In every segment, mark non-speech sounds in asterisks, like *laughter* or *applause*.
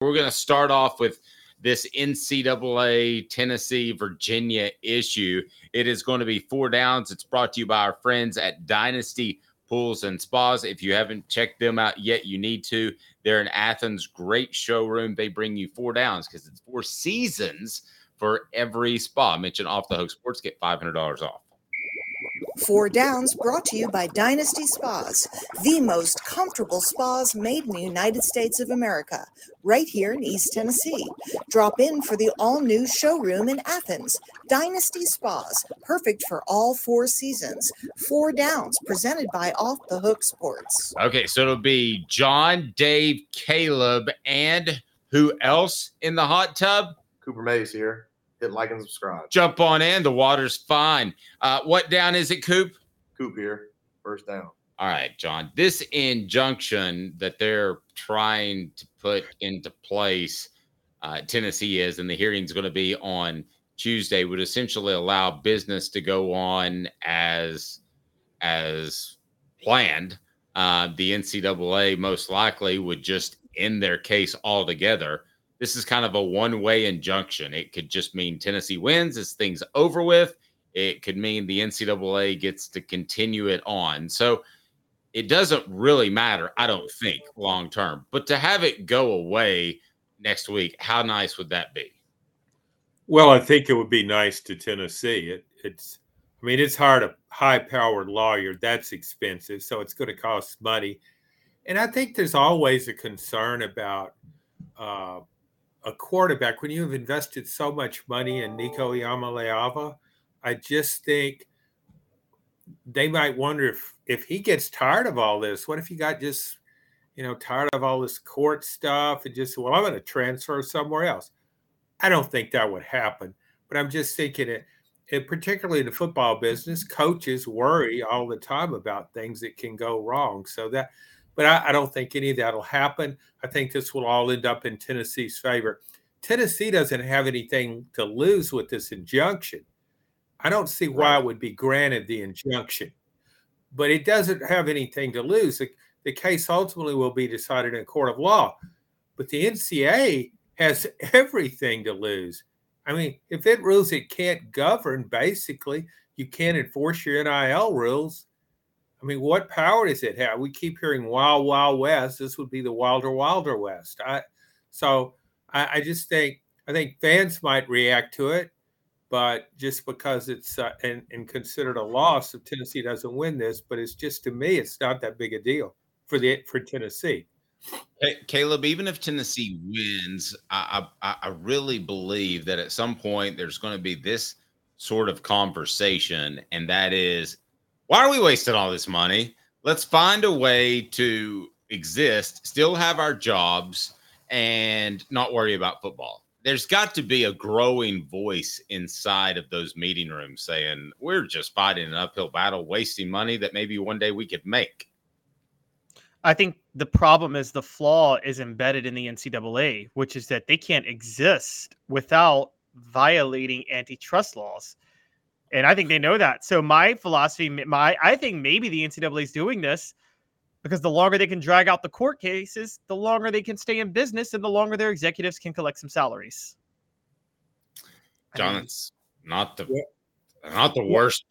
We're going to start off with this NCAA Tennessee Virginia issue. It is going to be four downs. It's brought to you by our friends at Dynasty Pools and Spas. If you haven't checked them out yet, you need to. They're in Athens. Great showroom. They bring you four downs because it's four seasons for every spa. Mention off the hook sports, get $500 off. Four Downs brought to you by Dynasty Spas, the most comfortable spas made in the United States of America, right here in East Tennessee. Drop in for the all new showroom in Athens. Dynasty Spas, perfect for all four seasons. Four Downs, presented by Off the Hook Sports. Okay, so it'll be John, Dave, Caleb, and who else in the hot tub? Cooper Mays here. Hit like and subscribe. Jump on in. The water's fine. Uh, what down is it, Coop? Coop here. First down. All right, John. This injunction that they're trying to put into place, uh, Tennessee is, and the hearing's going to be on Tuesday, would essentially allow business to go on as as planned. Uh, the NCAA most likely would just end their case altogether this is kind of a one way injunction. It could just mean Tennessee wins, this thing's over with. It could mean the NCAA gets to continue it on. So it doesn't really matter, I don't think, long term. But to have it go away next week, how nice would that be? Well, I think it would be nice to Tennessee. It, it's, I mean, it's hard a high powered lawyer. That's expensive. So it's going to cost money. And I think there's always a concern about uh, a quarterback when you have invested so much money in Nico Iamaleava, I just think they might wonder if if he gets tired of all this. What if he got just you know tired of all this court stuff and just well I'm going to transfer somewhere else. I don't think that would happen, but I'm just thinking it. it particularly in the football business, coaches worry all the time about things that can go wrong. So that but I, I, don't think any of that will happen. I think this will all end up in Tennessee's favor. Tennessee doesn't have anything to lose with this injunction. I don't see why it would be granted the injunction, but it doesn't have anything to lose. The, the case ultimately will be decided in a court of law, but the NCA has everything to lose. I mean, if it rules it can't govern, basically, you can't enforce your NIL rules I mean, what power does it have? We keep hearing wild, wild west. This would be the wilder, wilder west. I, so I, I just think I think fans might react to it, but just because it's uh, and, and considered a loss if Tennessee doesn't win this, but it's just to me, it's not that big a deal for the for Tennessee. Hey, Caleb, even if Tennessee wins, I, I I really believe that at some point there's going to be this sort of conversation, and that is why are we wasting all this money? Let's find a way to exist, still have our jobs, and not worry about football. There's got to be a growing voice inside of those meeting rooms saying, we're just fighting an uphill battle, wasting money that maybe one day we could make. I think the problem is the flaw is embedded in the NCAA, which is that they can't exist without violating antitrust laws. And I think they know that. So my philosophy, my I think maybe the NCAA is doing this because the longer they can drag out the court cases, the longer they can stay in business, and the longer their executives can collect some salaries. John, it's not the not the worst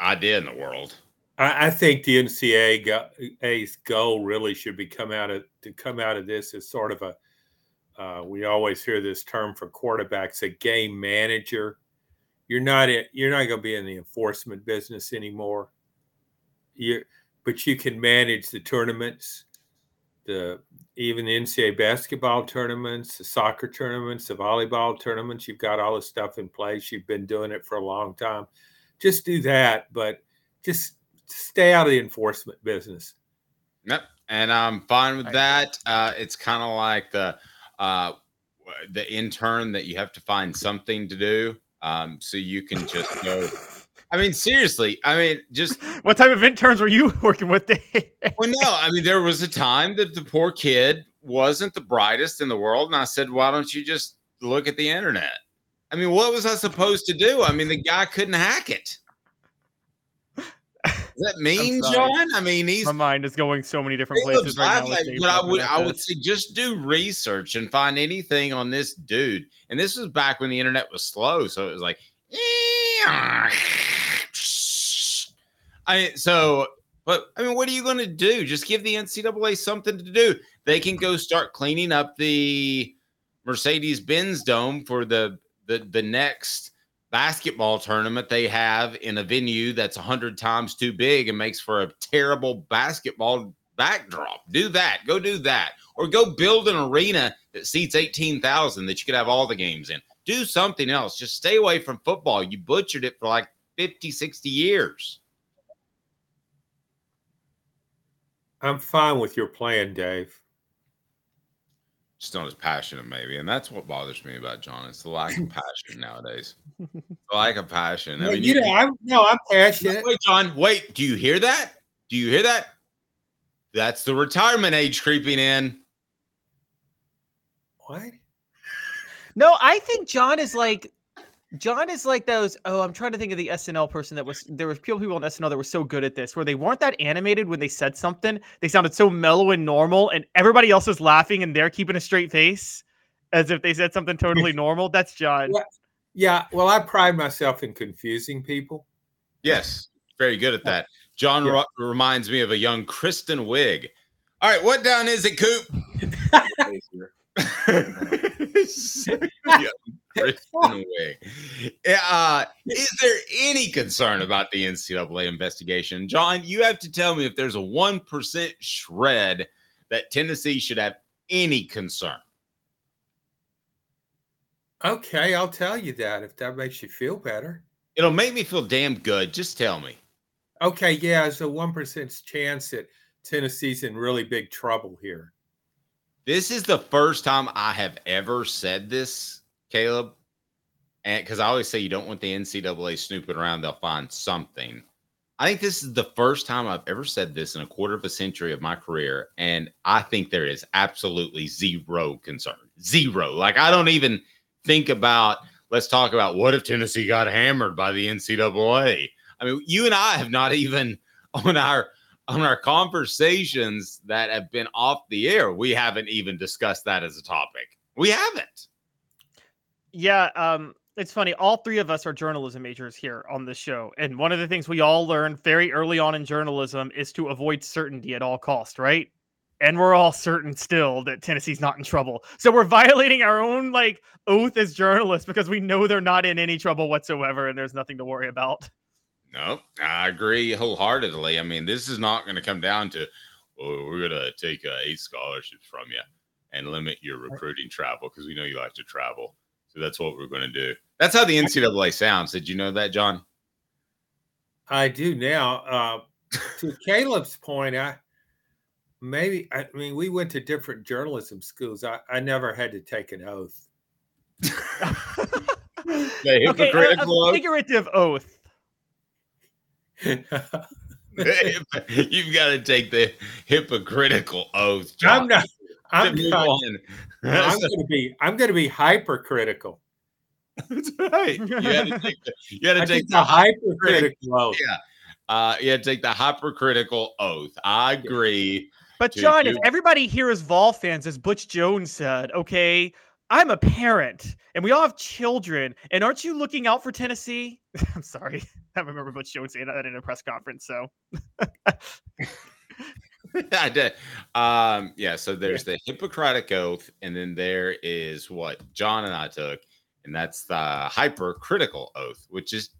idea in the world. I, I think the NCAA's goal really should be come out of to come out of this as sort of a. Uh, we always hear this term for quarterbacks, a game manager. You're not in, you're not going to be in the enforcement business anymore. You but you can manage the tournaments, the even the NCAA basketball tournaments, the soccer tournaments, the volleyball tournaments. You've got all the stuff in place. You've been doing it for a long time. Just do that, but just stay out of the enforcement business. Yep, and I'm fine with that. Uh, it's kind of like the uh, the intern that you have to find something to do, um, so you can just go. I mean, seriously. I mean, just what type of interns were you *laughs* working with? well, no. I mean, there was a time that the poor kid wasn't the brightest in the world, and I said, "Why don't you just look at the internet?" I mean, what was I supposed to do? I mean, the guy couldn't hack it. That mean, John? I mean, he's my mind is going so many different places right now. Like, but I would, I would say, just do research and find anything on this dude. And this was back when the internet was slow, so it was like, *sniffs* I mean, so, but I mean, what are you going to do? Just give the NCAA something to do. They can go start cleaning up the Mercedes Benz Dome for the the the next basketball tournament they have in a venue that's 100 times too big and makes for a terrible basketball backdrop. Do that. Go do that. Or go build an arena that seats 18,000 that you could have all the games in. Do something else. Just stay away from football. You butchered it for like 50, 60 years. I'm fine with your plan, Dave just not as passionate, maybe, and that's what bothers me about John. It's the lack of passion nowadays. *laughs* The lack of passion. I mean, you, know, I'm no, I'm passionate. Wait, John. Wait. Do you hear that? Do you hear that? That's the retirement age creeping in. What? No, I think John is like John is like those. Oh, I'm trying to think of the SNL person that was. There was people people on SNL that were so good at this, where they weren't that animated when they said something. They sounded so mellow and normal, and everybody else is laughing, and they're keeping a straight face, as if they said something totally *laughs* normal. That's John. Yeah, yeah. Well, I pride myself in confusing people. Yes, very good at that. John yeah. reminds me of a young Kristen Wiig. All right, what down is it, Coop? *laughs* *laughs* yeah, *laughs* way. Uh, is there any concern about the NCAA investigation? John, you have to tell me if there's a 1% shred that Tennessee should have any concern. Okay, I'll tell you that if that makes you feel better. It'll make me feel damn good. Just tell me. Okay, yeah, there's a 1% chance that Tennessee's in really big trouble here. This is the first time I have ever said this Caleb, and because I always say you don't want the NCAA snooping around, they'll find something. I think this is the first time I've ever said this in a quarter of a century of my career, and I think there is absolutely zero concern. Zero. Like I don't even think about. Let's talk about what if Tennessee got hammered by the NCAA. I mean, you and I have not even on our on our conversations that have been off the air, we haven't even discussed that as a topic. We haven't. Yeah, um, it's funny. All three of us are journalism majors here on this show, and one of the things we all learned very early on in journalism is to avoid certainty at all cost, right? And we're all certain still that Tennessee's not in trouble. So we're violating our own like oath as journalists because we know they're not in any trouble whatsoever, and there's nothing to worry about. No, I agree wholeheartedly. I mean, this is not going to come down to, oh, we're going to take uh, eight scholarships from you and limit your recruiting travel because we know you like to travel. So that's what we're going to do. That's how the NCAA sounds. Did you know that, John? I do now. Uh, to *laughs* Caleb's point, I maybe I mean we went to different journalism schools. I, I never had to take an oath. the hypocritical *laughs* okay, a, a figurative oath. *laughs* You've got to take the hypocritical oath. John. I'm not. I'm Move I'm *laughs* going to be. I'm going to be hypercritical. That's right. You had to take the, you had *laughs* to I take the the hypercritical oath. Yeah. Uh, you had to take the hypercritical oath. I agree. But John, if everybody here is Vol fans, as Butch Jones said, okay, I'm a parent and we all have children, and aren't you looking out for Tennessee? *laughs* I'm sorry, I remember Butch Jones saying that in a press conference. So *laughs* I did. Um, yeah, so there's the Hippocratic Oath, and then there is what John and I took, and that's the hypercritical oath, which is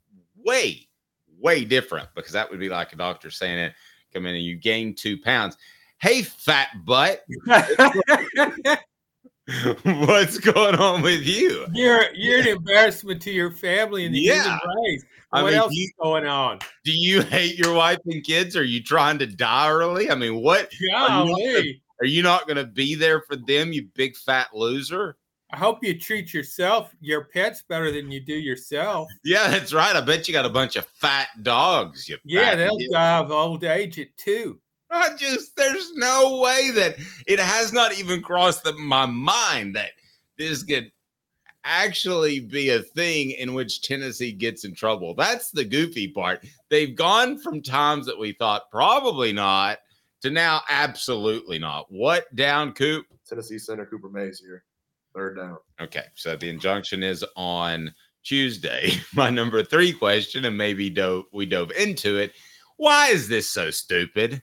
way, way different because that would be like a doctor saying it, come in and you gain two pounds. Hey, fat butt, *laughs* *laughs* what's going on with you? you're you're an embarrassment to your family and the Yeah. human What mean, else you- is going on? Do you hate your wife and kids? Are you trying to die early? I mean, what Golly. are you not going to be there for them, you big fat loser? I hope you treat yourself, your pets, better than you do yourself. Yeah, that's right. I bet you got a bunch of fat dogs. You Yeah, they'll idiot. die of old age at two. I just there's no way that it has not even crossed the, my mind that this could actually be a thing in which Tennessee gets in trouble. That's the goofy part. They've gone from times that we thought probably not to now absolutely not. What down, Coop? Tennessee Center Cooper Mays here. Third down. Okay, so the injunction is on Tuesday. *laughs* My number three question, and maybe dove, we dove into it. Why is this so stupid?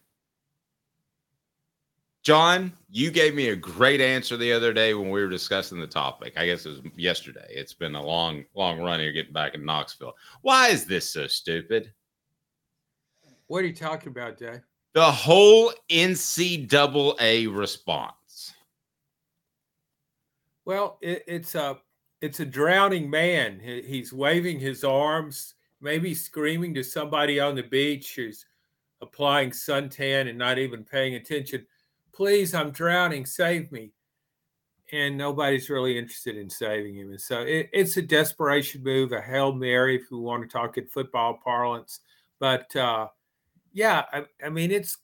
John, you gave me a great answer the other day when we were discussing the topic. I guess it was yesterday. It's been a long, long run here getting back in Knoxville. Why is this so stupid? What are you talking about, Jay? The whole NCAA response. Well, it, it's a it's a drowning man. He- he's waving his arms, maybe screaming to somebody on the beach who's applying suntan and not even paying attention. Please, I'm drowning. Save me. And nobody's really interested in saving him. And so it, it's a desperation move, a hail mary, if we want to talk in football parlance. But uh, yeah, I, I mean, it's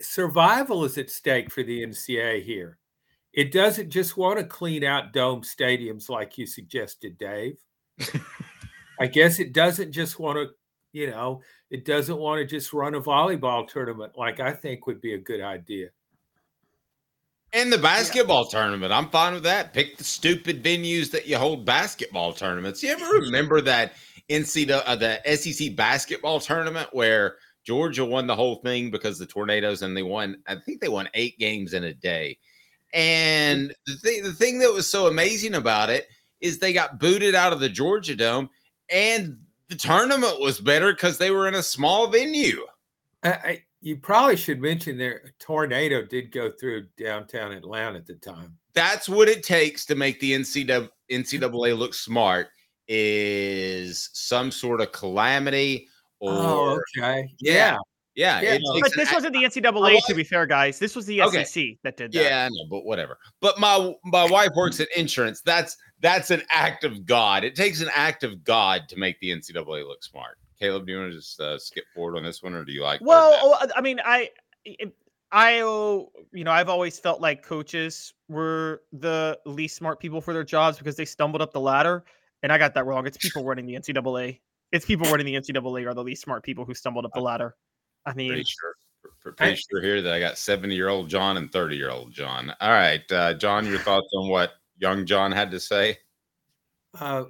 survival is at stake for the NCAA here. It doesn't just want to clean out dome stadiums like you suggested, Dave. *laughs* I guess it doesn't just want to, you know, it doesn't want to just run a volleyball tournament like I think would be a good idea. And the basketball tournament, I'm fine with that. Pick the stupid venues that you hold basketball tournaments. You ever remember that NCAA, uh, the SEC basketball tournament where Georgia won the whole thing because the tornadoes and they won, I think they won eight games in a day. And the thing, the thing that was so amazing about it is they got booted out of the Georgia Dome, and the tournament was better because they were in a small venue. I, I, you probably should mention there a tornado did go through downtown Atlanta at the time. that's what it takes to make the NCAA, NCAA look smart is some sort of calamity oh, or Oh, okay. yeah, Yeah. yeah. Yeah, it no, takes but this ac- wasn't the NCAA, to be fair, guys. This was the Okay. SEC that did that. yeah, I know, but whatever. But my my wife works in insurance. That's that's an act of God. It takes an act of God to make the NCAA look smart. Caleb, do you want to just uh, skip forward on this one, or do you like? Well, oh, I mean, I, I, oh, you know, I've always felt like coaches were the least smart people for their jobs because they stumbled up the ladder, and I got that wrong. It's people running the NCAA. It's people running the NCAA are the least smart people who stumbled up the ladder. I mean, pretty sure. pr- Pretty sure here that I got 70 year old John and 30 year old John. All right, uh, John, your thoughts on what young John had to say? Uh,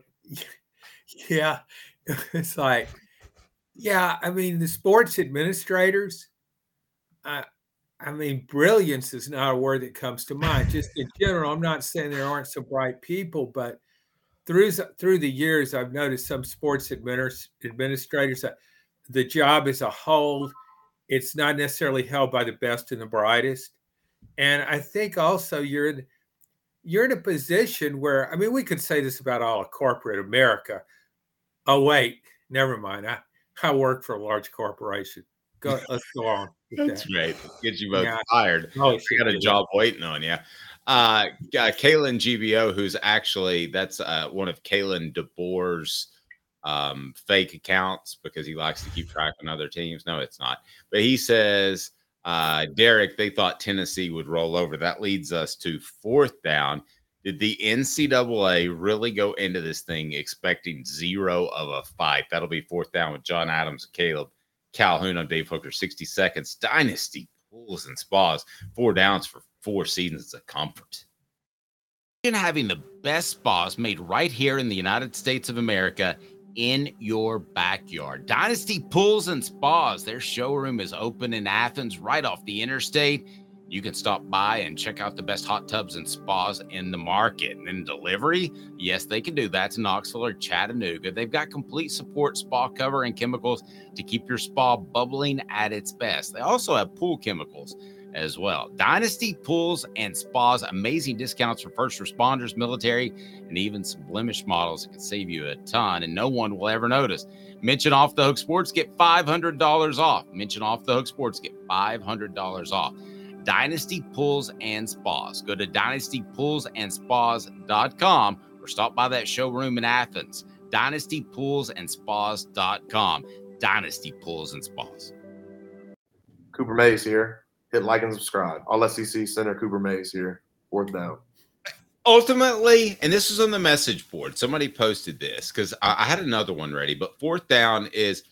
*laughs* yeah, *laughs* it's like, yeah. I mean, the sports administrators. Uh, I mean, brilliance is not a word that comes to mind. Just in general, I'm not saying there aren't some bright people, but through through the years, I've noticed some sports adminis- administrators that the job as a whole, it's not necessarily held by the best and the brightest. And I think also you're in you're in a position where I mean we could say this about all of corporate America. Oh wait, never mind. I I work for a large corporation. Go *laughs* let's go on. That's that. great. Get you both Yeah. fired. Oh, I got a job waiting on you. Uh, uh Kaylin GBO, who's actually that's uh, one of Kalen DeBoer's um, fake accounts because he likes to keep track on other teams. No, it's not. But he says, uh, Derek, they thought Tennessee would roll over. That leads us to fourth down. Did the NCAA really go into this thing expecting zero of a fight? That'll be fourth down with John Adams Caleb Calhoun on Dave Hooker. 60 seconds. Dynasty pools and spas. Four downs for four seasons of comfort. In having the best spas made right here in the United States of America in your backyard. Dynasty Pools and Spas. Their showroom is open in Athens, right off the interstate. You can stop by and check out the best hot tubs and spas in the market. And then delivery, yes, they can do that to Knoxville or Chattanooga. They've got complete support, spa cover, and chemicals to keep your spa bubbling at its best. They also have pool chemicals as well. Dynasty Pools and Spas, amazing discounts for first responders, military, and even some blemish models that can save you a ton, and no one will ever notice. Mention Off the Hook Sports, get $500 off. Mention Off the Hook Sports, get $500 off. Dynasty Pools and Spas. Go to dynastypoolsandspas.com or stop by that showroom in Athens. Dynastypoolsandspas.com. Dynasty Pools and Spas. Cooper Mays here. Hit like and subscribe. All SEC Center Cooper Mays here. Fourth down. Ultimately, and this was on the message board. Somebody posted this because I, I had another one ready, but fourth down is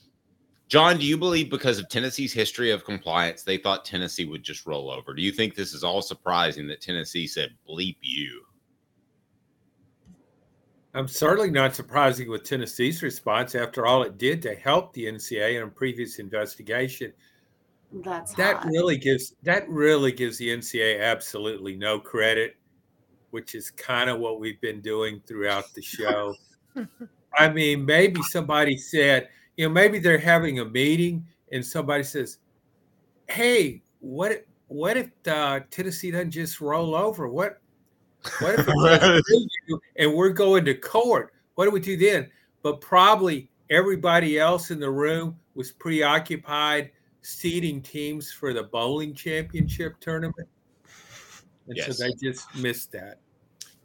John, do you believe because of Tennessee's history of compliance, they thought Tennessee would just roll over? Do you think this is all surprising that Tennessee said, bleep you? I'm certainly not surprising with Tennessee's response after all it did to help the NCA in a previous investigation. That's that hot. really gives that really gives the NCA absolutely no credit, which is kind of what we've been doing throughout the show. *laughs* I mean, maybe somebody said, you know, maybe they're having a meeting and somebody says, "Hey, what if, what if uh, Tennessee doesn't just roll over? What what if *laughs* it doesn't do you and we're going to court? What do we do then?" But probably everybody else in the room was preoccupied seeding teams for the bowling championship tournament, and Yes. so they just missed that.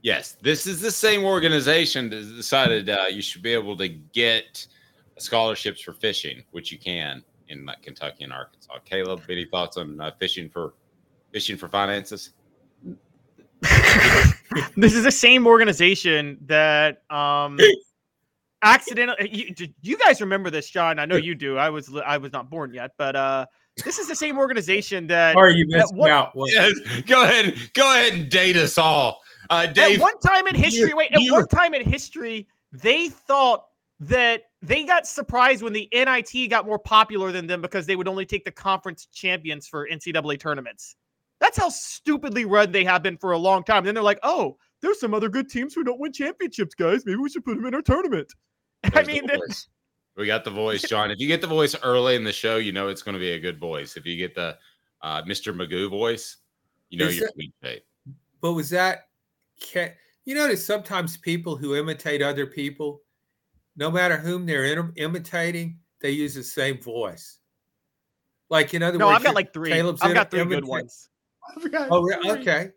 Yes, this is the same organization that decided uh, you should be able to get scholarships for fishing, which you can in like, Kentucky and Arkansas. Caleb, any thoughts on uh, fishing for fishing for finances? *laughs* this is the same organization that um *laughs* accidentally you, you guys remember this john i know you do i was i was not born yet but uh this is the same organization that Or you at missed one, out. Well, Yes, go ahead, go ahead and date us all, uh, Dave. at one time in history wait at you- one time in history they thought that they got surprised when the nit got more popular than them because they would only take the conference champions for ncaa tournaments that's how stupidly run they have been for a long time then they're like oh there's some other good teams who don't win championships guys maybe we should put them in our tournament *laughs* i There's the mean that- voice. we got the voice, *laughs* John. If you get the voice early in the show, you know it's going to be a good voice. If you get the uh, Mr. Magoo voice, you know Is you're that- sweet bait. But was that ca- you notice sometimes people who imitate other people, no matter whom they're im- imitating, they use the same voice. Like in other no words, i've got like three Caleb's i've got three good ones Oh, okay.